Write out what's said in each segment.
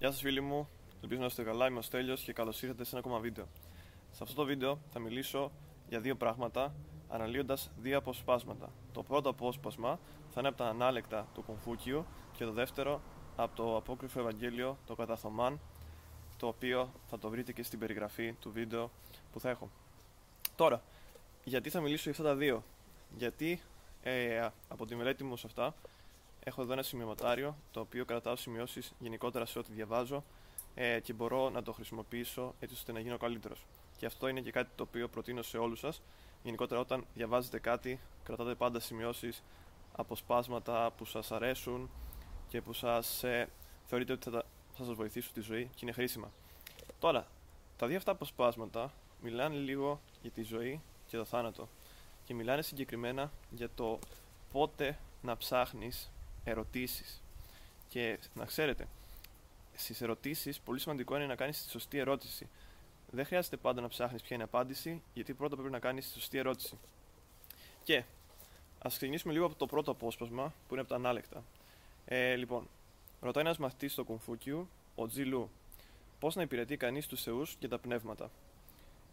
Γεια σας φίλοι μου, ελπίζω να είστε καλά, είμαι ο Στέλιος και καλώς ήρθατε σε ένα ακόμα βίντεο. Σε αυτό το βίντεο θα μιλήσω για δύο πράγματα, αναλύοντας δύο αποσπάσματα. Το πρώτο απόσπασμα θα είναι από τα ανάλεκτα του Κομφούκιου και το δεύτερο από το απόκριφο Ευαγγέλιο, το Καταθωμάν, το οποίο θα το βρείτε και στην περιγραφή του βίντεο που θα έχω. Τώρα, γιατί θα μιλήσω για αυτά τα δύο; Γιατί ε, από τη μελέτη μου σε αυτά έχω εδώ ένα σημειωματάριο το οποίο κρατάω σημειώσεις γενικότερα σε ό,τι διαβάζω ε, και μπορώ να το χρησιμοποιήσω έτσι ώστε να γίνω καλύτερος. Και αυτό είναι και κάτι το οποίο προτείνω σε όλους σας. Γενικότερα, όταν διαβάζετε κάτι, κρατάτε πάντα σημειώσεις, αποσπάσματα που σας αρέσουν και που σας ε, θεωρείτε ότι θα, θα σας βοηθήσουν στη ζωή και είναι χρήσιμα. Τώρα, τα δύο αυτά αποσπάσματα μιλάνε λίγο για τη ζωή και το θάνατο και μιλάνε συγκεκριμένα για το πότε να ψάχνεις ερωτήσεις. Και να ξέρετε στις ερωτήσεις πολύ σημαντικό είναι να κάνεις τη σωστή ερώτηση. Δεν χρειάζεται πάντα να ψάχνεις ποια είναι η απάντηση γιατί πρώτα πρέπει να κάνεις τη σωστή ερώτηση. Και ας ξεκινήσουμε λίγο από το πρώτο απόσπασμα που είναι από τα ανάλεκτα. Ε, λοιπόν, ρωτάει ένας μαθητής στο Κομφούκιου ο Τζιλού πώς να υπηρετεί κανείς τους θεούς και τα πνεύματα;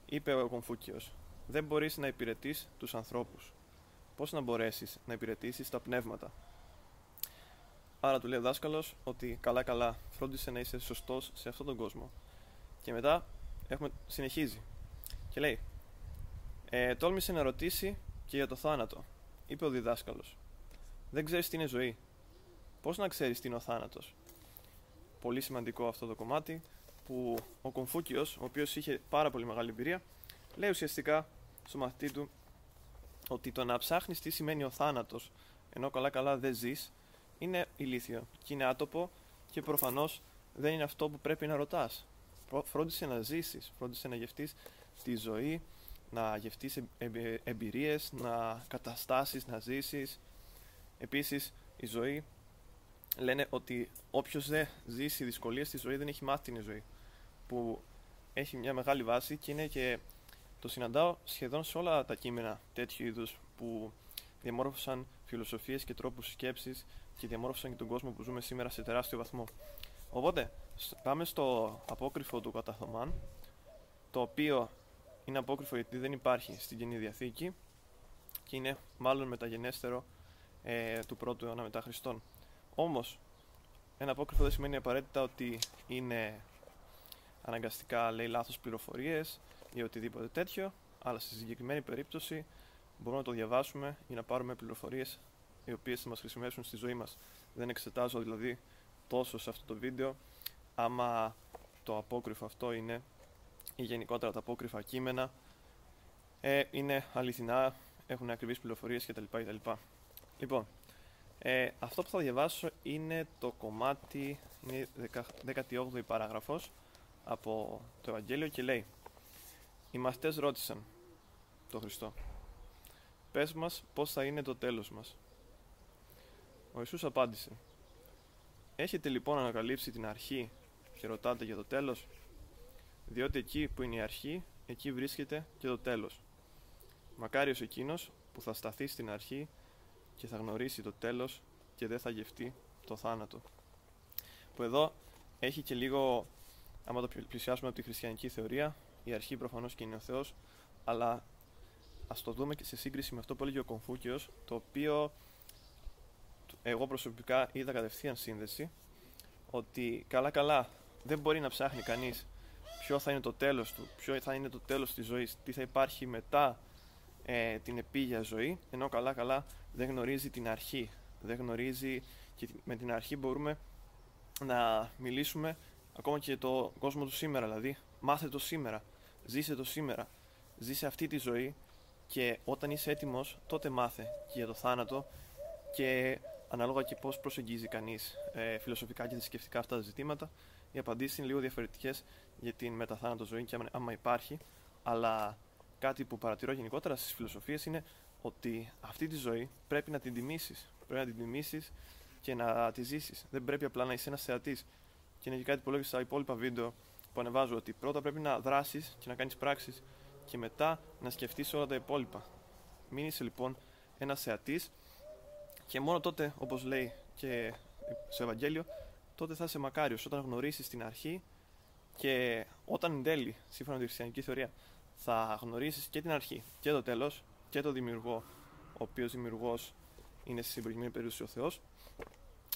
Είπε ο Κομφούκιος δεν μπορείς να υπηρετείς τους ανθρώπους. Πώς να μπορέσεις να υπηρετήσεις τα πνεύματα; Άρα του λέει ο δάσκαλος ότι καλά-καλά φρόντισε να είσαι σωστός σε αυτόν τον κόσμο. Και μετά έχουμε, συνεχίζει και λέει: ε, Τόλμησε να ρωτήσει και για το θάνατο. Είπε ο διδάσκαλος: Δεν ξέρεις τι είναι ζωή. Πώς να ξέρεις τι είναι ο θάνατος; Πολύ σημαντικό αυτό το κομμάτι που ο Κομφούκιος, ο οποίος είχε πάρα πολύ μεγάλη εμπειρία, λέει ουσιαστικά στο μαθητή του ότι το να ψάχνεις τι σημαίνει ο θάνατος ενώ καλά-καλά δεν ζεις, είναι ηλίθιο και είναι άτοπο και προφανώς δεν είναι αυτό που πρέπει να ρωτάς. Φρόντισε να ζήσεις, φρόντισε να γευτείς τη ζωή, να γευτείς εμπειρίες, να καταστάσεις, να ζήσεις. Επίσης η ζωή λένε ότι όποιος δεν ζήσει δυσκολίες στη ζωή δεν έχει μάθει την ζωή που έχει μια μεγάλη βάση και είναι και το συναντάω σχεδόν σε όλα τα κείμενα τέτοιου είδους που διαμόρφωσαν φιλοσοφίες και τρόπους σκέψης και διαμόρφωσαν και τον κόσμο που ζούμε σήμερα σε τεράστιο βαθμό. Οπότε, πάμε στο απόκριφο του Καταθωμάν, το οποίο είναι απόκριφο γιατί δεν υπάρχει στην Κοινή Διαθήκη και είναι μάλλον μεταγενέστερο ε, του πρώτου αιώνα μετά Χριστόν. Όμως, ένα απόκριφο δεν σημαίνει απαραίτητα ότι είναι αναγκαστικά λέει λάθος πληροφορίες ή οτιδήποτε τέτοιο, αλλά στη συγκεκριμένη περίπτωση μπορούμε να το διαβάσουμε για να πάρουμε πληροφορίες οι οποίες θα μας χρησιμεύσουν στη ζωή μας. Δεν εξετάζω δηλαδή τόσο σε αυτό το βίντεο άμα το απόκριφο αυτό είναι ή γενικότερα τα απόκριφα κείμενα ε, είναι αληθινά, έχουν ακριβείς πληροφορίες κτλ. κτλ. Λοιπόν, ε, αυτό που θα διαβάσω είναι το κομμάτι, είναι 18η παράγραφος από το Ευαγγέλιο και λέει Οι μαθητές ρώτησαν το Χριστό Πες μας πώς θα είναι το τέλος μας. Ο Ιησούς απάντησε Έχετε λοιπόν ανακαλύψει την αρχή και ρωτάτε για το τέλος; Διότι εκεί που είναι η αρχή εκεί βρίσκεται και το τέλος. Μακάριος εκείνος που θα σταθεί στην αρχή και θα γνωρίσει το τέλος και δεν θα γευτεί το θάνατο που εδώ έχει και λίγο άμα το πλησιάσουμε από τη χριστιανική θεωρία η αρχή προφανώς και είναι ο Θεός αλλά ας το δούμε και σε σύγκριση με αυτό που έλεγε ο Κομφούκιος το οποίο εγώ προσωπικά είδα κατευθείαν σύνδεση ότι καλά καλά δεν μπορεί να ψάχνει κανείς ποιο θα είναι το τέλος του, ποιο θα είναι το τέλος της ζωής, τι θα υπάρχει μετά ε, την επίγεια ζωή, ενώ καλά καλά δεν γνωρίζει την αρχή, δεν γνωρίζει και με την αρχή μπορούμε να μιλήσουμε ακόμα και για το κόσμο του σήμερα, δηλαδή μάθε το σήμερα, ζήσε το σήμερα, ζήσε αυτή τη ζωή και όταν είσαι έτοιμος τότε μάθε και για το θάνατο και ανάλογα και πώς προσεγγίζει κανείς ε, φιλοσοφικά και θρησκευτικά αυτά τα ζητήματα. Οι απαντήσει είναι λίγο διαφορετικές για την μεταθάνατο ζωή και άμα υπάρχει, αλλά κάτι που παρατηρώ γενικότερα στις φιλοσοφίες είναι ότι αυτή τη ζωή πρέπει να την τιμήσεις. Πρέπει να την τιμήσεις και να τη ζήσεις. Δεν πρέπει απλά να είσαι ένας θεατής. Και είναι και κάτι που λέω στα υπόλοιπα βίντεο που ανεβάζω ότι πρώτα πρέπει να δράσεις και να κάνεις πράξεις και μετά να σκεφτείς όλα τα υπόλοιπα. Μην είσαι λοιπόν ένας θεατής και μόνο τότε, όπως λέει και στο Ευαγγέλιο, τότε θα είσαι μακάριος όταν γνωρίσεις την αρχή και όταν εν τέλει, σύμφωνα με τη χριστιανική θεωρία, θα γνωρίσεις και την αρχή και το τέλος και το δημιουργό, ο οποίος δημιουργός είναι στην προηγούμενη περίπτωση ο Θεός,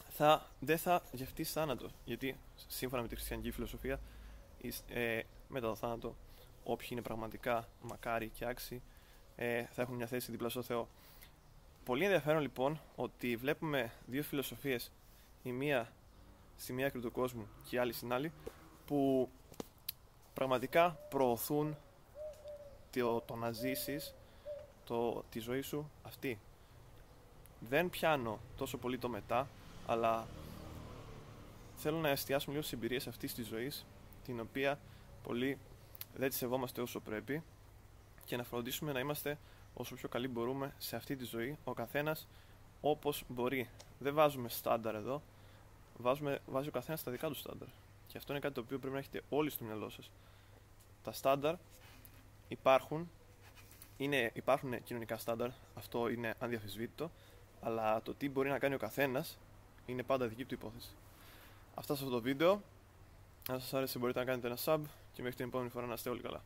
θα, δεν θα γευτείς θάνατο. Γιατί σύμφωνα με τη χριστιανική φιλοσοφία, ε, μετά το θάνατο, όποιοι είναι πραγματικά μακάρι και άξιοι, ε, θα έχουν μια θέση δίπλα στο Θεό. Πολύ ενδιαφέρον λοιπόν ότι βλέπουμε δύο φιλοσοφίες, η μία στη μία άκρη του κόσμου και η άλλη στην άλλη, που πραγματικά προωθούν το, το να ζήσεις το, τη ζωή σου αυτή. Δεν πιάνω τόσο πολύ το μετά, αλλά θέλω να εστιάσουμε λίγο στις εμπειρίες αυτής της ζωής, την οποία πολλοί δεν τη σεβόμαστε όσο πρέπει και να φροντίσουμε να είμαστε όσο πιο καλοί μπορούμε σε αυτή τη ζωή, ο καθένας όπως μπορεί. Δεν βάζουμε στάνταρ εδώ, βάζουμε, βάζει ο καθένας τα δικά του στάνταρ. Και αυτό είναι κάτι το οποίο πρέπει να έχετε όλοι στο μυαλό σας. Τα στάνταρ υπάρχουν, είναι, υπάρχουν κοινωνικά στάνταρ, αυτό είναι ανδιαφεσβήτητο, αλλά το τι μπορεί να κάνει ο καθένας είναι πάντα δική του υπόθεση. Αυτά σε αυτό το βίντεο. Αν σας άρεσε μπορείτε να κάνετε ένα sub και μέχρι την επόμενη φορά να είστε όλοι καλά.